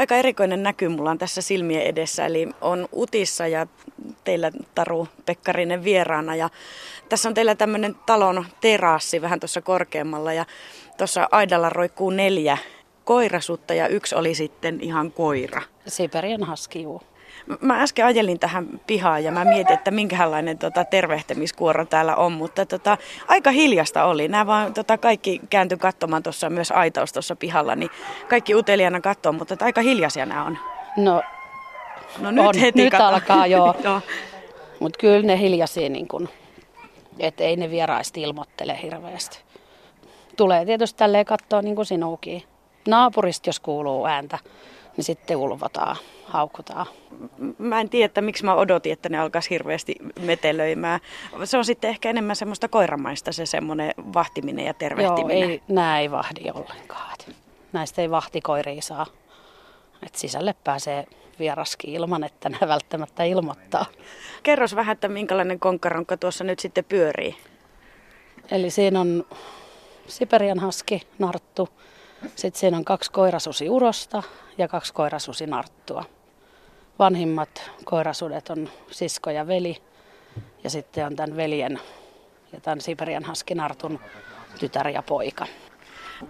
Aika erikoinen näky mulla on tässä silmien edessä, eli on Utissa ja teillä Taru Pekkarinen vieraana. Ja tässä on teillä tämmöinen talon terassi vähän tuossa korkeammalla ja tuossa aidalla roikkuu neljä koirasutta ja yksi oli sitten ihan koira. Siberian husky, juu. Mä äsken ajelin tähän pihaan ja mä mietin, että minkälainen tota, tervehtimiskuoro täällä on, mutta tota, aika hiljasta oli. Nämä vaan tota, kaikki kääntyi katsomaan tuossa myös aitaus tuossa pihalla, niin kaikki uteliaana katsoo, mutta tota, aika hiljaisia nämä on. No, No nyt on, heti nyt alkaa joo. joo. Mutta kyllä ne hiljaisia, niin kun, et ei ne vieraista ilmoittele hirveästi. Tulee tietysti tälleen katsoa niin kuin sinuukin. Naapurista jos kuuluu ääntä, niin sitten ulvotaan, haukutaan. Mä en tiedä, että miksi mä odotin, että ne alkaisi hirveästi metelöimään. Se on sitten ehkä enemmän semmoista koiramaista se semmoinen vahtiminen ja Joo, tervehtiminen. ei, nämä ei vahdi ollenkaan. Näistä ei vahtikoiria saa. Et sisälle pääsee vieraskin ilman, että ne välttämättä ilmoittaa. Kerros vähän, että minkälainen konkkaronkka tuossa nyt sitten pyörii. Eli siinä on Siperian haski, narttu. Sitten siinä on kaksi koirasusi urosta ja kaksi koirasusi narttua. Vanhimmat koirasudet on sisko ja veli. Ja sitten on tämän veljen ja tämän Siperian haskinartun tytär ja poika.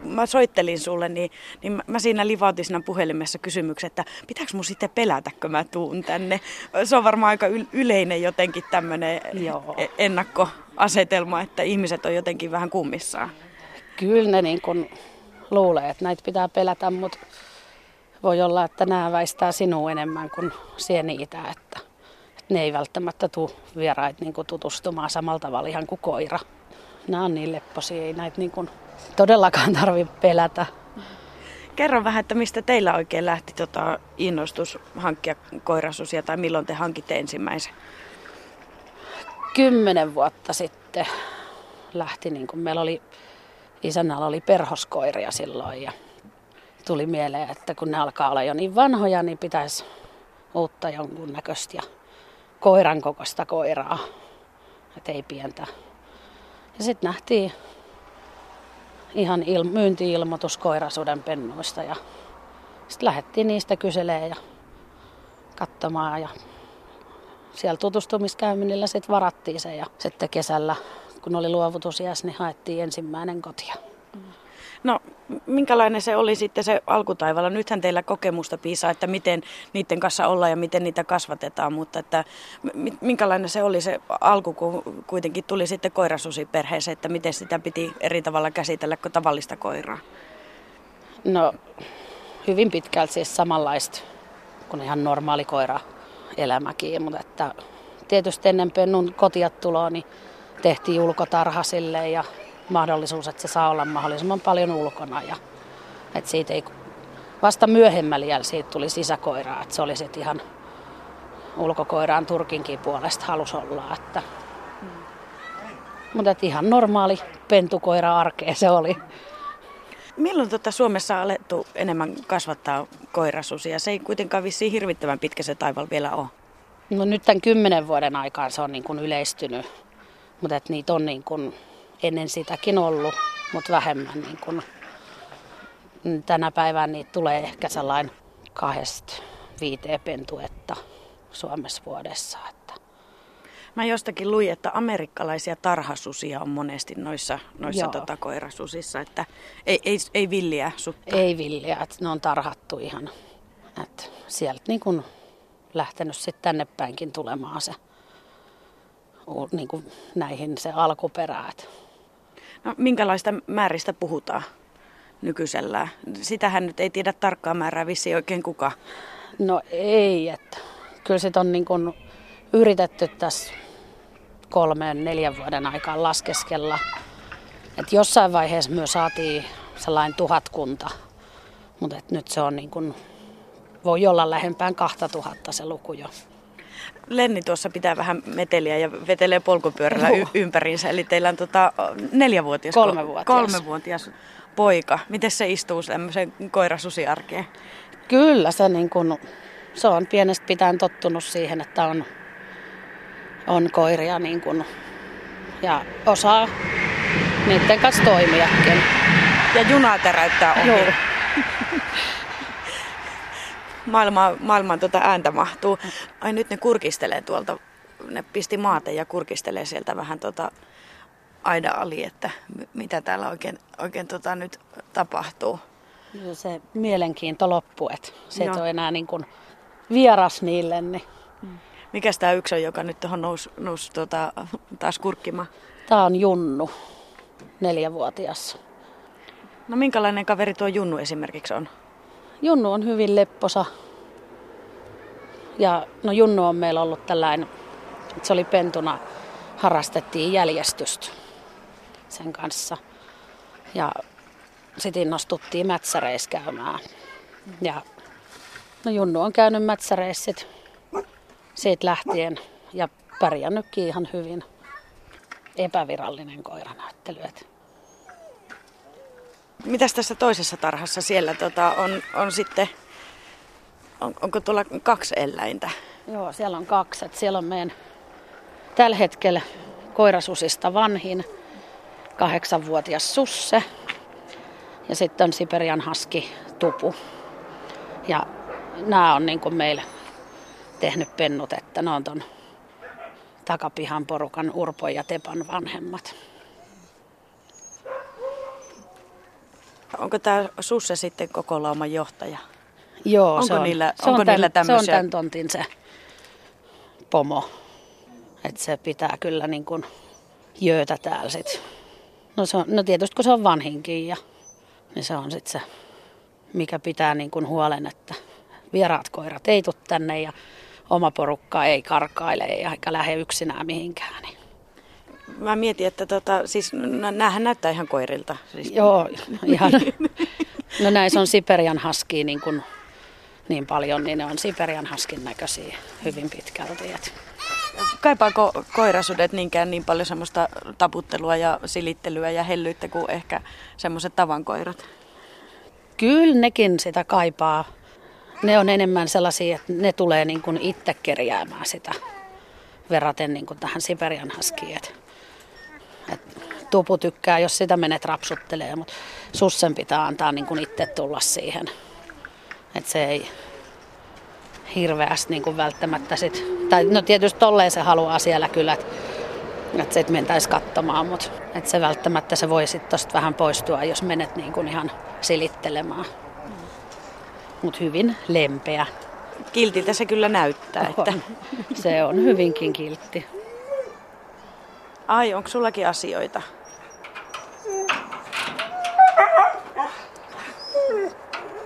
Mä soittelin sulle, niin, niin mä- siinä livautin siinä puhelimessa kysymyksen, että pitääkö mun sitten pelätä, kun mä tuun tänne. Se on varmaan aika yl- yleinen jotenkin tämmöinen Joo. ennakkoasetelma, että ihmiset on jotenkin vähän kummissaan. Kyllä ne niin kuin luulee, että näitä pitää pelätä, mutta voi olla, että nämä väistää sinua enemmän kuin sie niitä, että, että ne ei välttämättä tule vieraita niin tutustumaan samalla tavalla ihan kuin koira. Nämä on niin lepposia, ei näitä niin kuin todellakaan tarvitse pelätä. Kerro vähän, että mistä teillä oikein lähti tota innostus hankkia koirasusia tai milloin te hankitte ensimmäisen? Kymmenen vuotta sitten lähti, niin kuin meillä oli, isännällä oli perhoskoiria silloin ja tuli mieleen, että kun ne alkaa olla jo niin vanhoja, niin pitäisi uutta jonkun näköistä ja koiran kokoista koiraa, että ei pientä. Ja sitten nähtiin ihan il- myynti-ilmoitus koirasuden pennuista ja sitten lähdettiin niistä kyselemään ja katsomaan ja siellä tutustumiskäyminnillä sitten varattiin se ja sitten kesällä, kun oli luovutusiäs, niin haettiin ensimmäinen kotia. No, minkälainen se oli sitten se alkutaivalla? Nythän teillä kokemusta piisaa, että miten niiden kanssa ollaan ja miten niitä kasvatetaan, mutta että mi- minkälainen se oli se alku, kun kuitenkin tuli sitten koirasusi perheeseen, että miten sitä piti eri tavalla käsitellä kuin tavallista koiraa? No hyvin pitkälti siis samanlaista kuin ihan normaali koira elämäkin, mutta että tietysti ennen pennun kotiat tuloa, niin tehtiin ulkotarha sille ja mahdollisuus, että se saa olla mahdollisimman paljon ulkona. Ja, että siitä ei, vasta myöhemmällä iällä siitä tuli sisäkoiraa, että se oli sitten ihan ulkokoiraan Turkinkin puolesta halus olla. Että, mutta että ihan normaali pentukoira arkea se oli. Milloin tota Suomessa on alettu enemmän kasvattaa koirasusia? Se ei kuitenkaan vissiin hirvittävän pitkä se taival vielä ole. No nyt tämän kymmenen vuoden aikaan se on niin kuin yleistynyt, mutta et niitä on niin kuin ennen sitäkin ollut, mutta vähemmän. Niin kuin tänä päivänä niitä tulee ehkä sellainen kahdesta viiteen pentuetta Suomessa vuodessa. Että Mä jostakin luin, että amerikkalaisia tarhasusia on monesti noissa, noissa Joo. tota, koirasusissa, että ei, ei, ei villiä sutta. ei villiä, että ne on tarhattu ihan. Että sieltä niin kuin lähtenyt sitten tänne päinkin tulemaan se niin kuin näihin se alkuperä. Että No, minkälaista määristä puhutaan nykyisellään? Sitähän nyt ei tiedä tarkkaa määrää vissiin oikein kuka. No ei, että kyllä sitä on niin kuin yritetty tässä kolmen, neljän vuoden aikaan laskeskella. Et jossain vaiheessa myös saatiin sellainen tuhatkunta, mutta nyt se on niin kuin, voi olla lähempään kahta tuhatta se luku jo. Lenni tuossa pitää vähän meteliä ja vetelee polkupyörällä y- Joo. ympäriinsä. Eli teillä on tota, neljävuotias, Kolmevuotias. kolmevuotias poika. Miten se istuu tämmöiseen koirasusiarkeen? Kyllä se, niin kuin, se on pienestä pitäen tottunut siihen, että on, on koiria niin kuin, ja osaa niiden kanssa toimiakin. Ja junaa täräyttää ohi. Joo. Maailman, maailman tota ääntä mahtuu. Ai nyt ne kurkistelee tuolta, ne pisti maate ja kurkistelee sieltä vähän tota aida ali, että mitä täällä oikein, oikein tota nyt tapahtuu. Se mielenkiinto loppu, että se ei ole enää niin kuin vieras niille. Niin. Mikäs tämä yksi on, joka nyt tuohon nousi, nousi tota, taas kurkkimaan? Tämä on Junnu, neljävuotias. No minkälainen kaveri tuo Junnu esimerkiksi on? Junnu on hyvin lepposa. Ja no Junnu on meillä ollut tällainen, että se oli pentuna, harrastettiin jäljestystä sen kanssa. Ja sitten innostuttiin mätsäreissä käymään. Ja no Junnu on käynyt mätsäreissä siitä lähtien ja pärjännytkin ihan hyvin. Epävirallinen koiranäyttely. Mitäs tässä toisessa tarhassa siellä tota, on, on sitten, on, onko tuolla kaksi eläintä? Joo, siellä on kaksi. Et siellä on meidän tällä hetkellä koirasusista vanhin, kahdeksanvuotias Susse. Ja sitten on Siperian Haski Tupu. Ja nämä on niin kuin meille tehnyt pennut, että ne on ton takapihan porukan Urpo ja Tepan vanhemmat. Onko tämä Susse sitten koko lauman johtaja? Joo, onko se on, niillä, se onko on tämän, niillä tämmöisiä? Se on tämän tontin se pomo. Että se pitää kyllä niin kuin jöötä täällä sit. No, se on, no tietysti kun se on vanhinkin ja niin se on sitten se, mikä pitää niin kuin huolen, että vieraat koirat ei tule tänne ja oma porukka ei karkaile eikä lähde yksinään mihinkään. Niin. Mä mietin, että tota, siis näähän näyttää ihan koirilta. Siis... Joo, ihan. No näissä on Siperian haski niin, kuin, niin paljon, niin ne on Siperian haskin näköisiä hyvin pitkälti. Et. Kaipaako koirasudet niinkään niin paljon semmoista taputtelua ja silittelyä ja hellyyttä kuin ehkä semmoiset tavankoirat? Kyllä nekin sitä kaipaa. Ne on enemmän sellaisia, että ne tulee niin kuin itse kerjäämään sitä verraten niin kuin tähän Siperian haskiin. Et, et tupu tykkää, jos sitä menet rapsuttelee, mutta sussen pitää antaa niin kuin itse tulla siihen. Että se ei hirveästi niin kuin välttämättä sit, tai no tietysti tolleen se haluaa siellä kyllä, että että sitten mentäisi katsomaan, mutta että se välttämättä se voi sitten tosta vähän poistua, jos menet niin kuin ihan silittelemään. Mutta hyvin lempeä. Kiltiltä se kyllä näyttää. Että... Se on hyvinkin kiltti. Ai, onko sullakin asioita?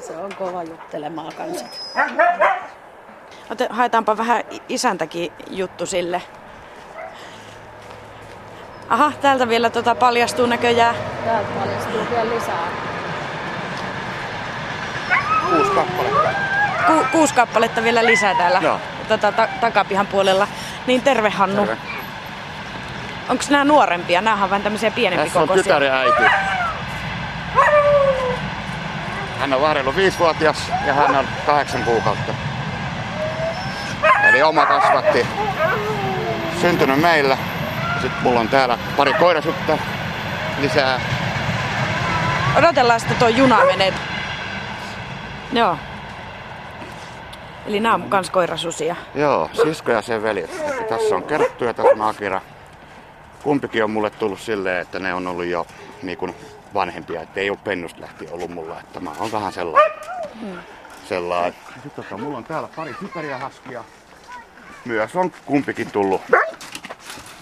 Se on kova juttelemaan kanssa. Haetaanpa vähän isäntäkin juttu sille. Aha, täältä vielä tota paljastuu näköjään. Täältä paljastuu vielä lisää. Kuusi kappaletta. Ku, kuusi kappaletta vielä lisää täällä Joo. Tota, ta, takapihan puolella. Niin terve Hannu. Terve. Onko nämä nuorempia? Nämä on vähän tämmöisiä pienempi Tässä on ja äiti. Hän on varrellut viisivuotias ja hän on kahdeksan kuukautta. Eli oma kasvatti. Syntynyt meillä. Sitten mulla on täällä pari koirasutta lisää. Odotellaan sitten tuo juna menee. Joo. Eli nämä on kans koirasusia. Joo, sisko ja sen veljet. Eli tässä on Kerttu ja tässä on Akira. Kumpikin on mulle tullut silleen, että ne on ollut jo niin kuin vanhempia, että ei ole pennusta lähtien ollut mulla, että mä oon vähän sellainen. Hmm. sellainen. Sitten tota, mulla on täällä pari hyperiahaskia. Myös on kumpikin tullut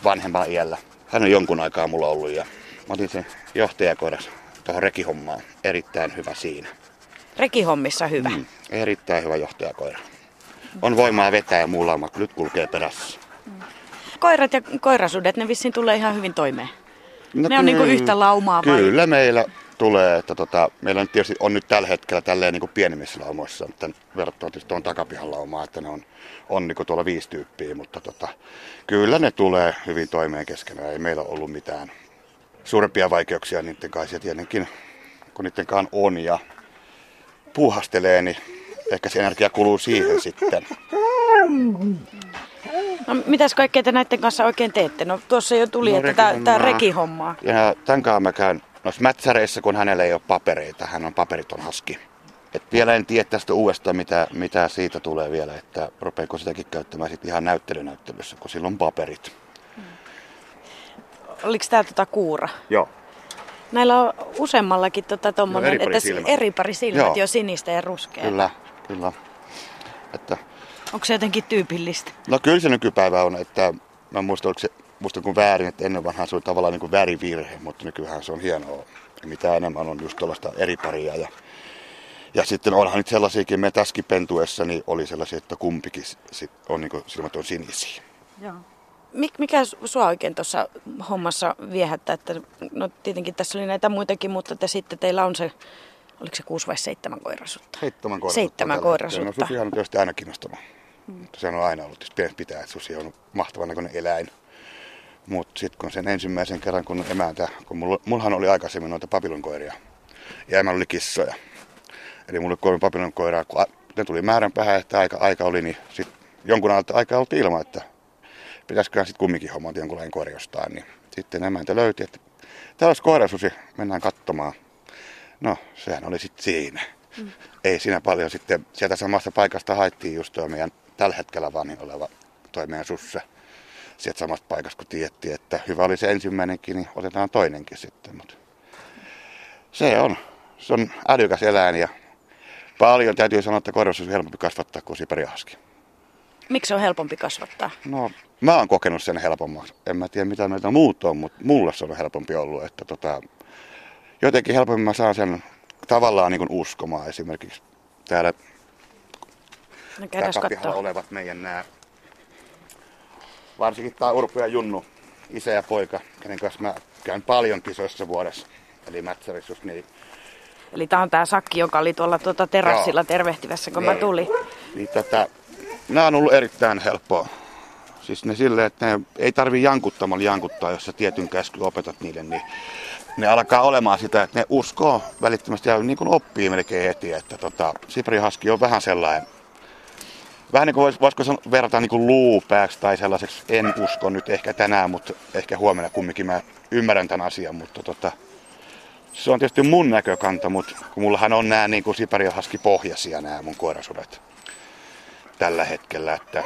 vanhemmalla iällä. Hän on jonkun aikaa mulla ollut ja mä otin sen johtajakoiras tuohon rekihommaan. Erittäin hyvä siinä. Rekihommissa hyvä. Mm, erittäin hyvä johtajakoira. On voimaa vetää ja muulla on, nyt kulkee perässä. Koirat ja koirasudet, ne vissiin tulee ihan hyvin toimeen. No ne on niinku yhtä laumaa vai? Kyllä meillä tulee, että tota, meillä nyt tietysti on nyt tällä hetkellä tälleen niin kuin pienemmissä laumoissa, mutta verrattuna tietysti tuon takapihan laumaa, että ne on, on niin kuin tuolla viisi tyyppiä, mutta tota, kyllä ne tulee hyvin toimeen keskenään. Ei meillä ollut mitään suurempia vaikeuksia niiden kanssa ja tietenkin kun niiden kanssa on ja puuhastelee, niin ehkä se energia kuluu siihen sitten. No, mitäs kaikkea te näiden kanssa oikein teette? No tuossa jo tuli, No, että tämä rekihommaa. rekihommaa. Ja tämän kanssa mä käyn noissa mätsäreissä, kun hänellä ei ole papereita. Hän on paperiton haski. Et vielä en tiedä tästä uudesta, mitä, mitä siitä tulee vielä, että rupeeko sitäkin käyttämään sit ihan näyttelynäyttelyssä, kun silloin paperit. Oliko tämä tota kuura? Joo. Näillä on useammallakin tota tommonen, eri pari että silmät. eri pari silmät, Joo. jo sinistä ja ruskea. Kyllä, kyllä. Että, Onko se jotenkin tyypillistä? no kyllä se nykypäivä on, että mä muistan, oliko se, muistan kun väärin, että ennen vanhaan se oli tavallaan niin kuin värivirhe, mutta nykyään se on hienoa. Ja mitä enemmän on just tuollaista eri paria. Ja, ja sitten onhan nyt sellaisiakin, me tässäkin pentuessa niin oli sellaisia, että kumpikin sit on niin kuin, silmät on sinisiä. Joo. Mik, mikä su- sua oikein tuossa hommassa viehättää? Että, no tietenkin tässä oli näitä muitakin, mutta te sitten teillä on se, oliko se kuusi vai seitsemän koirasutta? Seitsemän koirasutta. Seitsemän hetkellä. koirasutta. No susihan on tietysti aina kiinnostanut. Mm. Sehän on aina ollut tietysti pitää, että susi on mahtavan näköinen eläin. Mutta sitten kun sen ensimmäisen kerran, kun emäntä, kun mulla, mullahan oli aikaisemmin noita papilonkoiria ja emällä oli kissoja. Eli mulla oli kolme papilonkoiraa, kun ne tuli määränpäähän, että aika, aika oli, niin sit jonkun ajalta aikaa oltiin ilman, että pitäisiköhän sitten kumminkin hommata jonkunlainen koira jostain. Niin sitten emäntä löyti, että täällä olisi koirasusi, mennään katsomaan. No, sehän oli sitten siinä. Mm. Ei siinä paljon sitten, sieltä samasta paikasta haettiin just tuo meidän tällä hetkellä vanhin oleva toi meidän sussa. Sieltä samasta paikasta, kun tiedettiin, että hyvä oli se ensimmäinenkin, niin otetaan toinenkin sitten. Mutta se on, se on älykäs eläin ja paljon täytyy sanoa, että koiraus on helpompi kasvattaa kuin siperihaski. Miksi se on helpompi kasvattaa? No, mä oon kokenut sen helpommaksi. En mä tiedä mitä meitä muut on, mutta mulle se on helpompi ollut. Että tota, jotenkin helpommin mä saan sen tavallaan niin uskomaan. Esimerkiksi täällä No takapihalla katsoa. olevat meidän nämä, varsinkin tää Urpu ja Junnu, isä ja poika, kenen kanssa mä käyn paljon kisoissa vuodessa. Eli Mätsärissä just niin, Eli tämä on tämä sakki, joka oli tuolla tuota terassilla Joo. tervehtivässä, kun mä Niin. tulin. niin tätä, nämä on ollut erittäin helppoa. Siis ne silleen, että ne ei tarvi jankuttamalla jankuttaa, jos sä tietyn käsky opetat niille, niin ne alkaa olemaan sitä, että ne uskoo välittömästi ja niin kuin oppii melkein heti, että tota, Siberi Husky on vähän sellainen, vähän niin kuin vois, voisiko sanoa, verrata niin kuin luupääksi tai sellaiseksi, en usko nyt ehkä tänään, mutta ehkä huomenna kumminkin. Mä ymmärrän tämän asian, mutta tota, se on tietysti mun näkökanta, mutta kun mullahan on nämä niin kuin Siberi Husky pohjaisia nämä mun koirasudet tällä hetkellä, että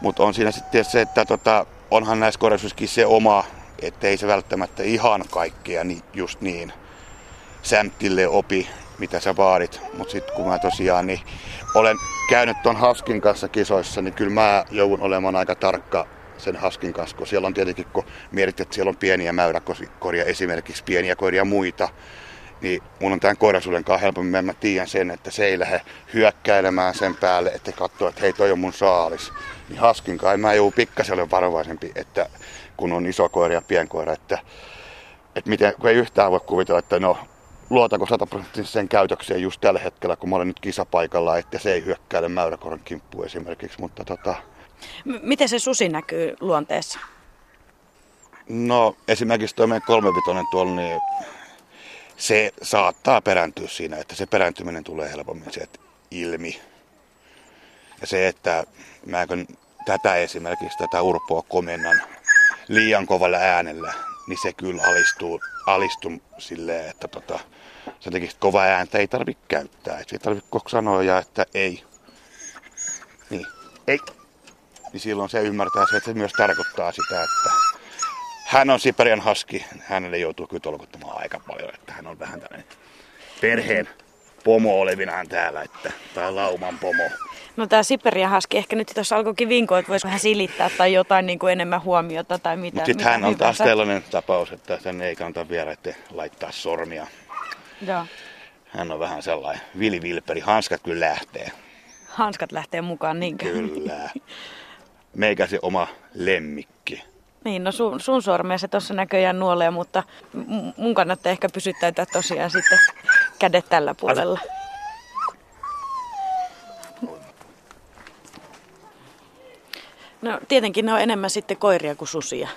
mutta on siinä sitten se, että tota, onhan näissä koirasuissakin se oma, ettei se välttämättä ihan kaikkea niin, just niin sämptille opi, mitä sä vaadit. Mutta sitten kun mä tosiaan niin olen käynyt ton Haskin kanssa kisoissa, niin kyllä mä joudun olemaan aika tarkka sen Haskin kanssa, kun siellä on tietenkin, kun mietit, että siellä on pieniä mäyräkoria, esimerkiksi pieniä koiria muita, niin mun on tämän koirasuuden kanssa helpommin, mä tiedän sen, että se ei lähde hyökkäilemään sen päälle, että katsoo, että hei toi on mun saalis. Niin haskin kai mä joudun pikkasen olemaan varovaisempi, että kun on iso koira ja pienkoira, että, että miten, kun ei yhtään voi kuvitella, että no sataprosenttisesti sen käytökseen just tällä hetkellä, kun mä olen nyt kisapaikalla, että se ei hyökkäile mäyräkoiran kimppuun esimerkiksi, mutta tota, M- miten se susi näkyy luonteessa? No esimerkiksi tuo meidän kolmevitonen tuolla, niin se saattaa perääntyä siinä, että se perääntyminen tulee helpommin sieltä ilmi. Ja se, että mä kun tätä esimerkiksi tätä urpoa komennan liian kovalla äänellä, niin se kyllä alistuu, alistuu silleen, että tota, sen takia sit kova ääntä ei tarvitse käyttää. Et ei tarvitse koko sanoa, ja että ei. Niin, ei. Niin silloin se ymmärtää se, että se myös tarkoittaa sitä, että hän on Siperian haski. Hänelle joutuu kyllä tolkuttamaan aika paljon, että hän on vähän tämmöinen perheen pomo olevinaan täällä, että on lauman pomo. No tämä Siperia Haski, ehkä nyt tuossa alkoikin vinkoa, että voisi vähän silittää tai jotain niin kuin enemmän huomiota tai mitä. Mutta sitten hän on taas sellainen tapaus, että sen ei kannata vielä laittaa sormia. Joo. Hän on vähän sellainen vilivilperi. Hanskat kyllä lähtee. Hanskat lähtee mukaan niinkö? Kyllä. Meikä se oma lemmikki. Niin, no sun, sun sormea se tuossa näköjään nuolee, mutta mun kannattaa ehkä pysyttäytyä tosiaan sitten kädet tällä puolella. No tietenkin ne on enemmän sitten koiria kuin susia.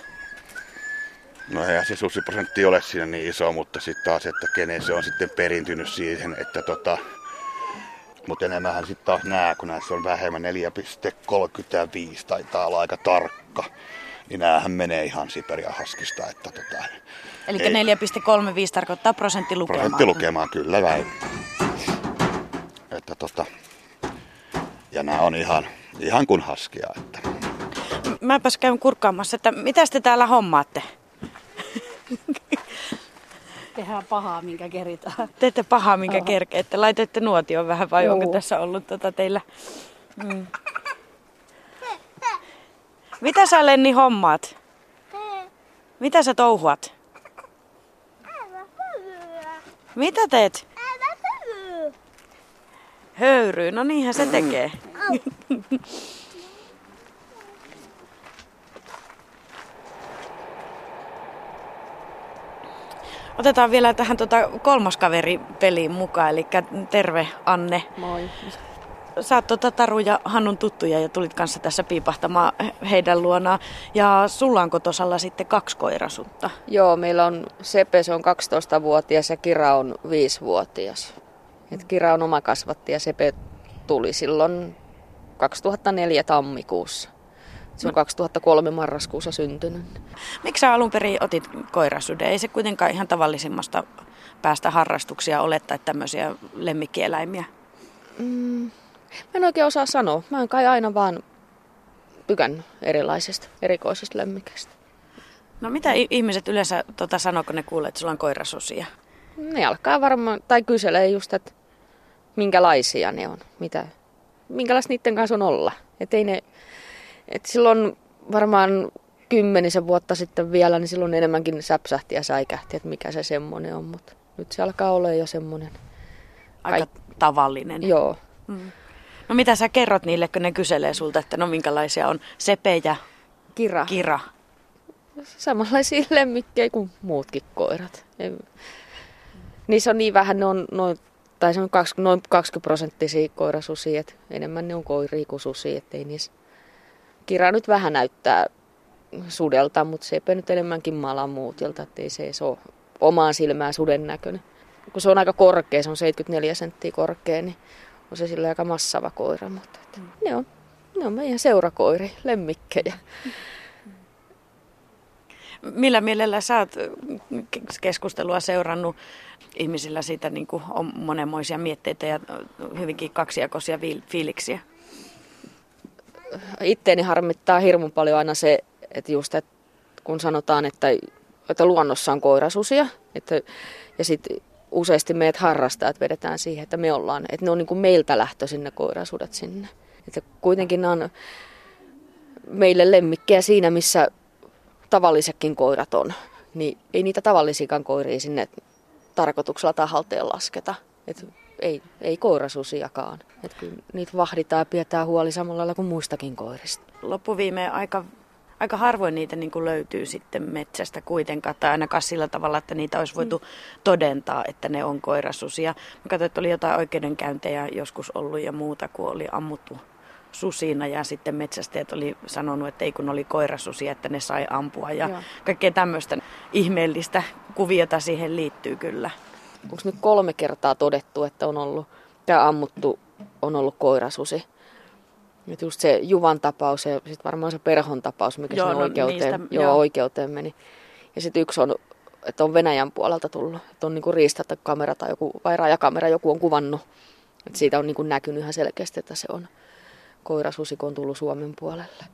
No eihän se susiprosentti ole siinä niin iso, mutta sitten taas, että kenen se on sitten perintynyt siihen, että tota, mutta enemmänhän sitten taas nää, kun näissä on vähemmän 4,35 taitaa olla aika tarkka. niin näähän menee ihan Siperian haskista. Että tota, Eli ei- 4,35 tarkoittaa prosenttilukemaa. prosenttilukemaan kyllä väin. Että tota, ja nämä on ihan, ihan kuin haskia. Että. Mäpäs käyn kurkkaamassa, että mitä te täällä hommaatte? Tehdään pahaa, minkä keritään. Teette pahaa, minkä Aha. kerkeette. Laitette nuotion vähän vai Joo. onko tässä ollut tota teillä? Mm. Mitä sä Lenni hommaat? Mitä sä touhuat? Mitä teet? Höyryy, no niinhän se tekee. Otetaan vielä tähän tota kolmas kaveri peliin mukaan, eli terve Anne. Moi. Sä oot tota Taru ja Hannun tuttuja ja tulit kanssa tässä piipahtamaan heidän luonaan. Ja sulla on kotosalla sitten kaksi koirasutta. Joo, meillä on Sepe, se on 12-vuotias ja Kira on 5-vuotias. Et Kira on oma kasvatti ja Sepe tuli silloin 2004 tammikuussa. Se on 2003 marraskuussa syntynyt. Miksi sä alun perin otit koirasuden? Ei se kuitenkaan ihan tavallisimmasta päästä harrastuksia ole tai tämmöisiä lemmikkieläimiä. Mm, mä en oikein osaa sanoa. Mä oon kai aina vaan tykännyt erilaisista, erikoisista lemmikeistä. No mitä ihmiset yleensä tota, sanoo, kun ne kuulee, että sulla on koirasusia? Ne alkaa varmaan, tai kyselee just, että minkälaisia ne on, mitä, minkälaista niiden kanssa on olla. Et ei ne, et silloin varmaan kymmenisen vuotta sitten vielä, niin silloin enemmänkin säpsähti ja säikähti, että mikä se semmoinen on, mutta nyt se alkaa olla jo semmoinen. Aika tavallinen. Joo, Mm. No mitä sä kerrot niille, kun ne kyselee sulta, että no minkälaisia on Sepe ja kira. Kira? Samanlaisia lemmikkejä kuin muutkin koirat. Ei- Niissä on niin vähän, ne on noin, tai se on kaksi, noin 20 prosenttisia koirasusia, että enemmän ne on koiria kuin susia, ettei niissä. Kira nyt vähän näyttää sudelta, mutta Sepe nyt enemmänkin malamuutilta, ettei se ole omaan silmään suden näköinen. Kun se on aika korkea, se on 74 senttiä korkea, niin on se sillä aika massava koira, mutta että ne, on, ne on meidän seurakoiri, lemmikkejä. Millä mielellä sä oot keskustelua seurannut ihmisillä siitä, niin kuin on monenmoisia mietteitä ja hyvinkin kaksijakoisia fiil- fiiliksiä? Itteeni harmittaa hirmu paljon aina se, että just, että kun sanotaan, että, että luonnossa on koirasusia, että, ja sitten useasti meidät harrastajat vedetään siihen, että me ollaan, että ne on niin kuin meiltä lähtöisin ne koirasudet sinne. Että kuitenkin nämä on meille lemmikkejä siinä, missä tavallisetkin koirat on, niin ei niitä tavallisiakaan koiria sinne tarkoituksella tai halteen lasketa. Et ei, ei koirasusiakaan. Et kyllä niitä vahditaan ja pidetään huoli samalla lailla kuin muistakin koirista. Loppuviimeen aika, aika harvoin niitä niin kuin löytyy sitten metsästä kuitenkaan, tai ainakaan sillä tavalla, että niitä olisi voitu todentaa, että ne on koirasusia. Mä katsoin, että oli jotain oikeudenkäyntejä joskus ollut ja muuta, kun oli ammuttu susina ja sitten metsästäjät oli sanonut, että ei kun oli koirasusia, että ne sai ampua ja Joo. kaikkea tämmöistä ihmeellistä kuviota siihen liittyy kyllä. Onko nyt kolme kertaa todettu, että on ollut, tämä ammuttu on ollut koirasusi? Nyt just se Juvan tapaus ja sitten varmaan se Perhon tapaus, mikä Joo, joo, no oikeuteen, niistä, joo, joo. oikeuteen meni. Ja sitten yksi on, että on Venäjän puolelta tullut, että on niinku riistakamera tai joku, vai rajakamera joku on kuvannut. Että siitä on niinku näkynyt ihan selkeästi, että se on koirasusi, kun on tullut Suomen puolelle.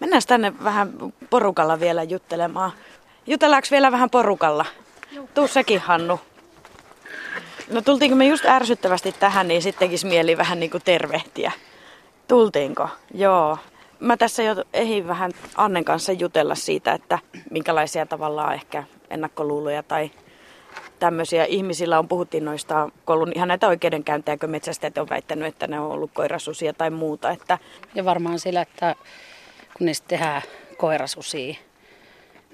Mennään tänne vähän porukalla vielä juttelemaan. Jutellaanko vielä vähän porukalla? Tuu sekin, Hannu. No tultiinko me just ärsyttävästi tähän, niin sitten tekisi mieli vähän niin kuin tervehtiä. Tultiinko? Joo. Mä tässä jo ehdin vähän Annen kanssa jutella siitä, että minkälaisia tavallaan ehkä ennakkoluuloja tai tämmöisiä ihmisillä on, puhuttiin noista, kun ollut ihan näitä oikeudenkäyntejä, kun metsästäjät on väittänyt, että ne on ollut koirasusia tai muuta, että Ja varmaan sillä, että kun niistä tehdään koirasusia,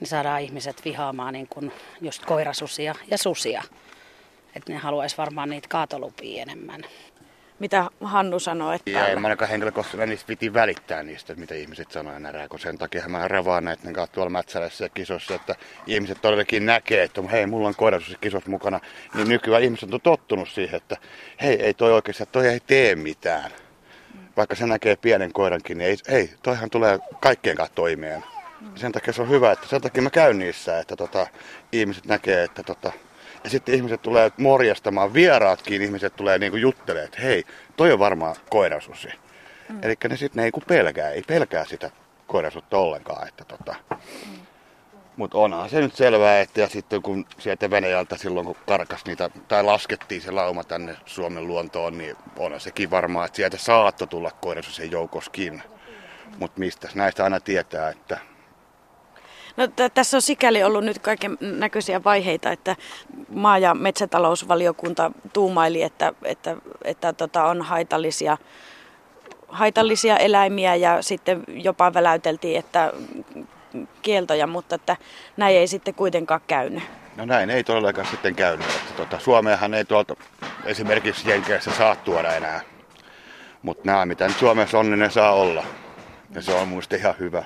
niin saadaan ihmiset vihaamaan niin kuin just koirasusia ja susia. Että ne haluaisi varmaan niitä kaatolupia enemmän. mitä Hannu sanoi, että Ja en mä ainakaan henkilökohtaisesti niistä piti välittää niistä, mitä ihmiset sanoo ja närää, kun sen takia mä ravaan näiden kanssa tuolla Mätsälässä ja kisossa, että ihmiset todellakin näkee, että hei, mulla on koirasusi kisos mukana, niin nykyään ihmiset on tottunut siihen, että hei, ei toi oikeasti, toi ei tee mitään. Vaikka se näkee pienen koirankin, niin ei, ei toihan tulee kaikkien kanssa toimeen. Sen takia se on hyvä, että sen takia mä käyn niissä, että tota, ihmiset näkee, että tota, ja sitten ihmiset tulee morjastamaan, vieraatkin ihmiset tulee niinku juttelemaan, että hei, toi on varmaan koirasusi. Mm. Eli ne sitten ne ei pelkää, ei pelkää sitä koirasutta ollenkaan. Että tota. Mm. Mutta onhan se nyt selvää, että ja sitten kun sieltä Venäjältä silloin kun karkas niitä, tai laskettiin se lauma tänne Suomen luontoon, niin onhan sekin varmaa, että sieltä saattoi tulla koirasusen joukoskin. Mutta mistä näistä aina tietää, että No, t- tässä on sikäli ollut nyt kaiken näköisiä vaiheita, että maa- ja metsätalousvaliokunta tuumaili, että, että, että tota on haitallisia, haitallisia eläimiä ja sitten jopa väläyteltiin, että kieltoja, mutta että näin ei sitten kuitenkaan käynyt. No näin ei todellakaan sitten käynyt. Että tuota, Suomeenhan ei tuolta esimerkiksi Jenkeissä saa tuoda enää. Mutta nämä, mitä nyt Suomessa on, niin ne saa olla. Ja se on muista ihan hyvä.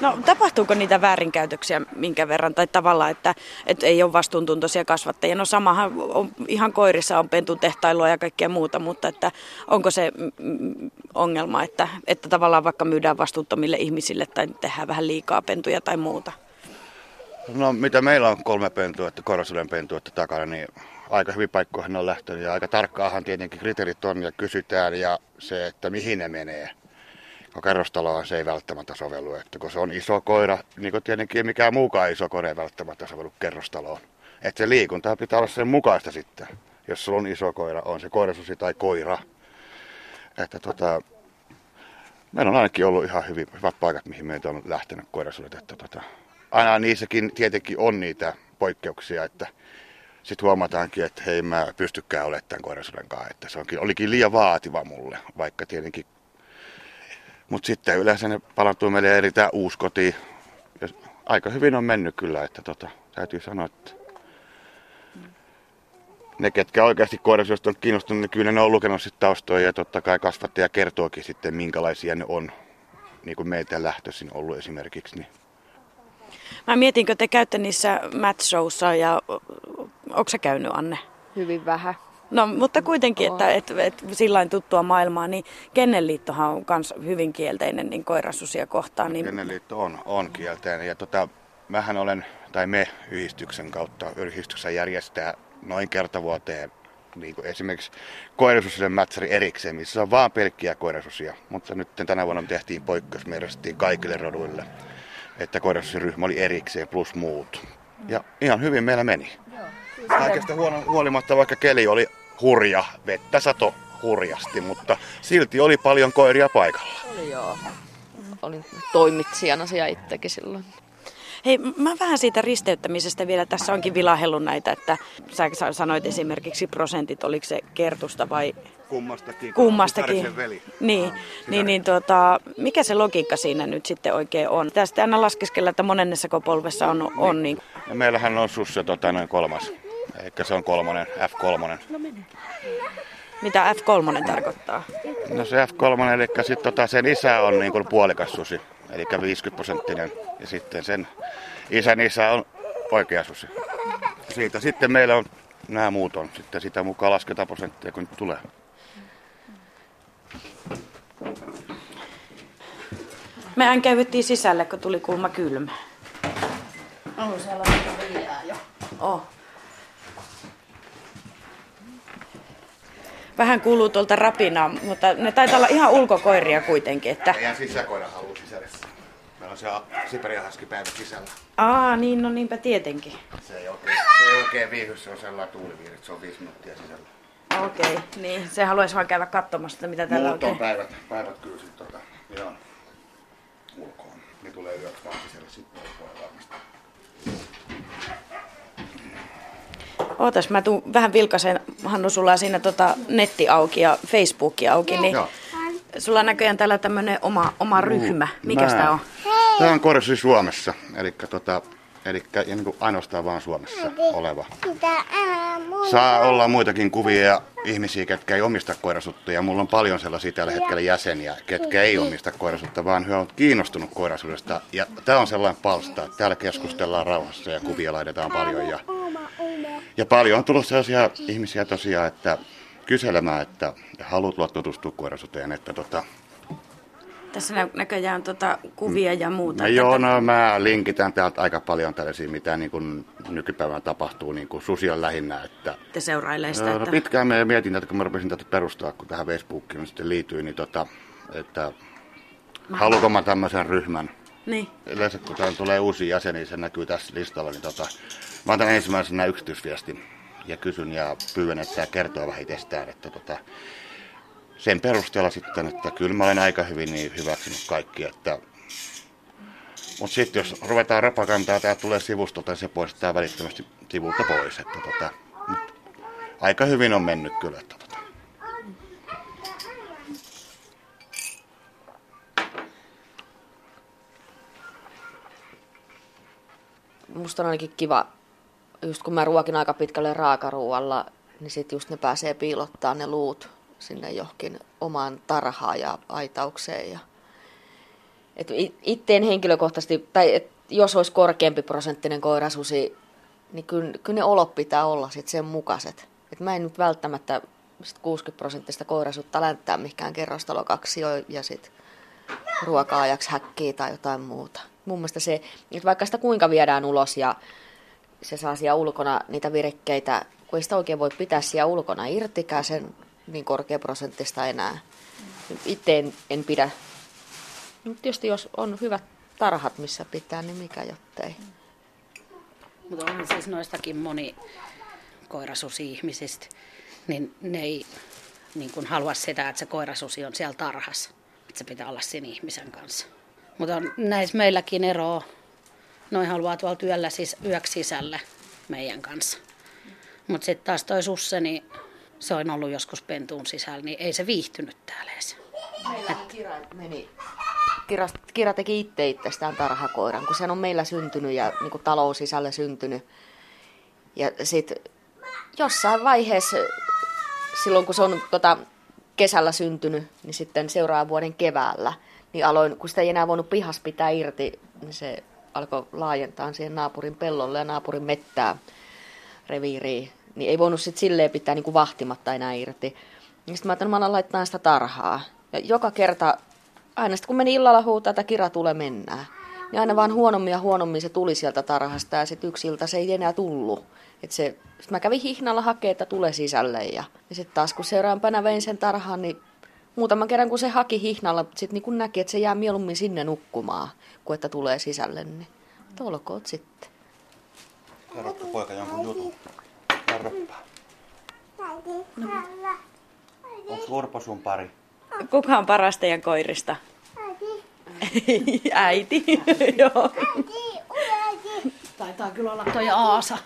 No tapahtuuko niitä väärinkäytöksiä minkä verran tai tavallaan, että, että ei ole vastuuntuntoisia kasvattajia? No samahan on, ihan koirissa on pentutehtailua ja kaikkea muuta, mutta että onko se ongelma, että, että tavallaan vaikka myydään vastuuttomille ihmisille tai tehdään vähän liikaa pentuja tai muuta? No mitä meillä on kolme pentua, että korosuden pentua takana, niin aika hyvin paikkoihin on lähtenyt ja aika tarkkaahan tietenkin kriteerit on ja kysytään ja se, että mihin ne menee kerrostaloa se ei välttämättä sovellu. Että kun se on iso koira, niin kuin tietenkin mikään muukaan iso koira ei välttämättä sovellu kerrostaloon. Että se liikunta pitää olla sen mukaista sitten, jos sulla on iso koira, on se koirasusi tai koira. Että tota, meillä on ainakin ollut ihan hyvin, hyvät paikat, mihin meitä on lähtenyt koirasudet. Että tota, aina niissäkin tietenkin on niitä poikkeuksia, että sitten huomataankin, että hei mä pystykään olemaan tämän koirasuden kanssa. Että se onkin, olikin liian vaativa mulle, vaikka tietenkin mutta sitten yleensä ne palantuu meille eri tämä uusi koti. Ja aika hyvin on mennyt kyllä, että tota, täytyy sanoa, että ne, ketkä oikeasti koirasyöstä on kiinnostunut, niin kyllä ne on lukenut sitten taustoja ja totta kai kasvattaja kertookin sitten, minkälaisia ne on, niin kuin meiltä lähtöisin ollut esimerkiksi. Niin. Mä mietinkö te käytte niissä match ja onko se käynyt Anne? Hyvin vähän. No, mutta kuitenkin, että, että, että sillä tuttua maailmaa, niin Kennelliittohan on myös hyvin kielteinen niin koirasusia kohtaan. Niin... Kennelliitto on, on kielteinen ja tota, mähän olen, tai me yhdistyksen kautta, yhdistyksen järjestää noin kerta vuoteen niin kuin esimerkiksi koirasusien mätsäri erikseen, missä on vaan pelkkiä koirasusia. Mutta nyt tänä vuonna tehtiin poikkeus, me kaikille roduille, että koirasusiryhmä oli erikseen plus muut. Ja ihan hyvin meillä meni. Kaikesta huolimatta, vaikka keli oli hurja, vettä sato hurjasti, mutta silti oli paljon koiria paikalla. Oli joo. Olin toimitsijana siellä itsekin silloin. Hei, mä vähän siitä risteyttämisestä vielä. Tässä onkin vilahellut näitä, että sä sanoit esimerkiksi prosentit, oliko se kertusta vai... Kummastakin. Kummastakin. Veli. Niin, niin, niin tuota, mikä se logiikka siinä nyt sitten oikein on? Tästä aina laskeskella, että monennessako polvessa on, on niin. Ja meillähän on sussa tota, noin kolmas Eli se on kolmonen, F3. No mene. Mitä F3 tarkoittaa? No se F3, eli sit tota, sen isä on niin kuin puolikas susi, eli 50 prosenttinen. Ja sitten sen isän isä on oikea susi. Siitä sitten meillä on nämä muut on. Sitten sitä mukaan lasketaan prosenttia, kun nyt tulee. Mehän käyvyttiin sisälle, kun tuli kuuma kylmä. On siellä jo. Oh. Vähän kuuluu tuolta rapinaa, mutta ne taitaa olla ihan ulkokoiria kuitenkin. Että... Meidän sisäkoira haluaa sisälle. Meillä on se Siberian päivä sisällä. Aa, niin, no niinpä tietenkin. Se ei oikein, se ei oikein viihy, se on sellainen tuuliviiri, se on viisi minuuttia sisällä. Okei, okay, niin. Se haluaisi vaan käydä katsomassa, että mitä täällä Muut on päivät, päivät kyllä sitten tota, ihan ulkoon. Ne tulee yöksi vaan sisälle sitten varmasti. Ootas, mä tuun vähän vilkaisen, Hannu, sulla on siinä tota netti auki ja Facebook auki, niin Joo. sulla on näköjään täällä tämmönen oma, oma ryhmä. Mikä tämä on? Tämä on Korsi Suomessa, eli tota, Eli niin ainoastaan vaan Suomessa oleva. Saa olla muitakin kuvia ja ihmisiä, ketkä ei omista koirasuttuja. Mulla on paljon sellaisia tällä hetkellä jäseniä, ketkä ei omista koirasutta, vaan he ovat kiinnostunut koirasuudesta. Ja tämä on sellainen palsta, että täällä keskustellaan rauhassa ja kuvia laitetaan paljon. Ja, ja paljon on tullut sellaisia ihmisiä tosiaan, että kyselemään, että haluat tutustua koirasuteen, että tota, Tässä nä- näköjään tota kuvia ja muuta. No joo, no mä linkitän täältä aika paljon tällaisia, mitä niin kuin nykypäivänä tapahtuu niin kuin susia lähinnä. Että, Te seurailee sitä, no, että... pitkään mä mietin, että kun mä rupesin tätä perustaa, kun tähän Facebookiin sitten liityin, niin tota, että haluanko mä tämmöisen ryhmän. Niin. Yleensä kun täällä tulee uusia jäseniä, se näkyy tässä listalla, niin tota, mä otan ensimmäisenä yksityisviestin ja kysyn ja pyydän, että tämä kertoo vähän itsestään, että tota, sen perusteella sitten, että kyllä mä olen aika hyvin niin hyväksynyt kaikki, että mutta sitten jos ruvetaan rapakantaa, tämä tulee sivustolta, niin se poistaa välittömästi sivulta pois. Että tota, mut aika hyvin on mennyt kyllä. Että tota. musta on ainakin kiva, just kun mä ruokin aika pitkälle raakaruualla, niin sit just ne pääsee piilottaa ne luut sinne johonkin omaan tarhaan ja aitaukseen. Ja... Et it- itse en henkilökohtaisesti, tai et jos olisi korkeampi prosenttinen koirasusi, niin kyllä, kyllä ne olot pitää olla sit sen mukaiset. Et mä en nyt välttämättä sit 60 prosenttista koirasuutta länttää mihinkään kerrostalokaksioon ja sit ruoka-ajaksi häkkiä tai jotain muuta. Mun mielestä se, että vaikka sitä kuinka viedään ulos ja se saa siellä ulkona niitä virikkeitä, kun ei sitä oikein voi pitää siellä ulkona irtikään sen niin korkeaprosenttista enää. Itse en, en pidä. Mutta tietysti jos on hyvät tarhat, missä pitää, niin mikä jottei. Mutta on siis noistakin moni koirasusi-ihmisistä, niin ne ei niin kun halua sitä, että se koirasusi on siellä tarhassa. Että se pitää olla sen ihmisen kanssa. Mutta näissä meilläkin eroa. Noin haluaa tuolla työllä siis yöksi sisälle meidän kanssa. Mutta sitten taas toi susse, niin se on ollut joskus pentuun sisällä, niin ei se viihtynyt täällä edes. Meillä Kira meni. Kira, Kira teki itse itsestään tarhakoiran, kun se on meillä syntynyt ja niin kuin talon sisällä syntynyt. Ja sitten jossain vaiheessa, silloin kun se on tota, kesällä syntynyt, niin sitten seuraavan vuoden keväällä, niin aloin, kun sitä ei enää voinut pihas pitää irti, niin se alkoi laajentaa siihen naapurin pellolle ja naapurin mettää reviiriin. Niin ei voinut sitten silleen pitää niin kuin vahtimatta enää irti. Ja sitten mä ajattelin, mä alan laittaa sitä tarhaa. Ja joka kerta, aina sitten kun meni illalla huutaa, että kira tulee mennään, niin aina vaan huonommin ja huonommin se tuli sieltä tarhasta ja sitten yksi ilta se ei enää tullut. Et se, sit mä kävin hihnalla hakea, että tulee sisälle ja, ja sitten taas kun seuraavana vein sen tarhaan, niin muutaman kerran kun se haki hihnalla, sitten niin kun näki, että se jää mieluummin sinne nukkumaan, kuin että tulee sisälle, niin olkoot sitten. Kerrotko poika jonkun jutun? Kerropa. Onko Urpo sun pari? Kuka on paras teidän koirista? Äiti. Äiti, joo. Taitaa kyllä olla toi Aasa.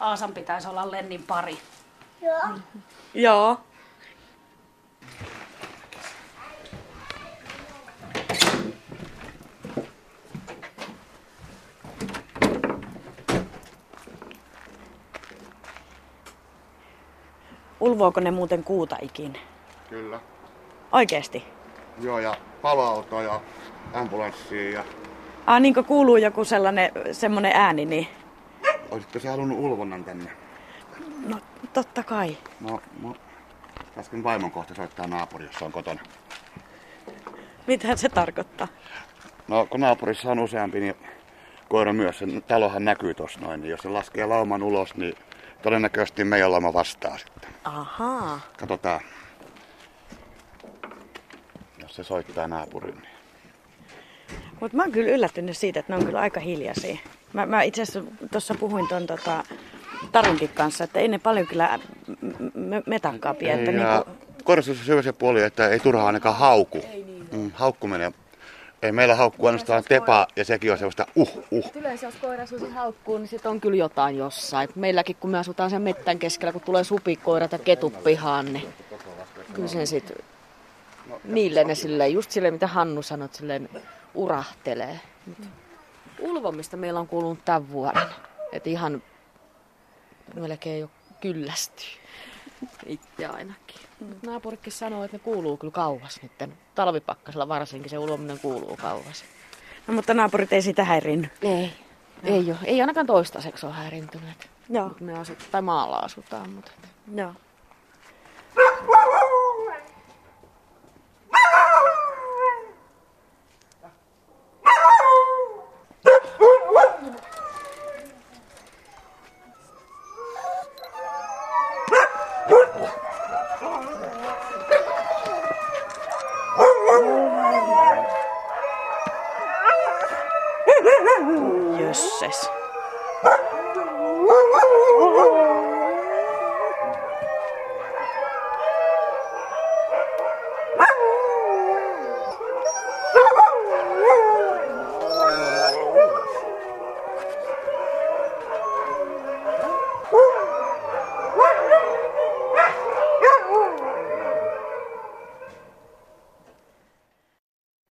Aasan pitäisi olla Lennin pari. Joo. Ulvooko ne muuten kuuta ikinä? Kyllä. Oikeesti? Joo, ja paloauto ja ambulanssi ja... Ah, niin kuin kuuluu joku sellainen semmonen ääni, niin Olisitko sä halunnut ulvonnan tänne? no totta kai. No, no. Äsken vaimon kohta soittaa naapuri, jos on kotona. Mitä se tarkoittaa? No, kun naapurissa on useampi, niin koira myös. Se talohan näkyy tossa noin, niin jos se laskee lauman ulos, niin todennäköisesti meidän lauma vastaa sitten. Ahaa. Katsotaan. Jos se soittaa naapurin, niin... Mutta mä oon kyllä yllättynyt siitä, että ne on kyllä aika hiljaisia. Mä, mä itse asiassa tuossa puhuin ton tota, Tarunkin kanssa, että ei ne paljon kyllä m- m- metankaapi. Että Ei, ja niinku, koirassa on se puoli, että ei turhaan ainakaan hauku. Mm, haukkuminen. Ei meillä haukkuu ainoastaan tepa ja sekin on sellaista uh uh. Yleensä jos koira susi haukkuu, niin sit on kyllä jotain jossain. Meilläkin kun me asutaan sen mettän keskellä, kun tulee supikoirat ja ketut pihaan, niin kyllä sen sit niille ne silleen, just silleen mitä Hannu sanoi, silleen urahtelee. Mut Ulvomista meillä on kuulunut tämän vuoden. Että ihan melkein jo kyllästyy. Itse ainakin. Mut Naapurikin sanoo, että ne kuuluu kyllä kauas nyt. Talvipakkasella varsinkin se ulvominen kuuluu kauas. no, mutta naapurit ei sitä häirinny. Ei. Ei ole. Ei ainakaan toistaiseksi ole häirintyneet. Joo. Me asut, tai maalla asutaan, mutta... Joo.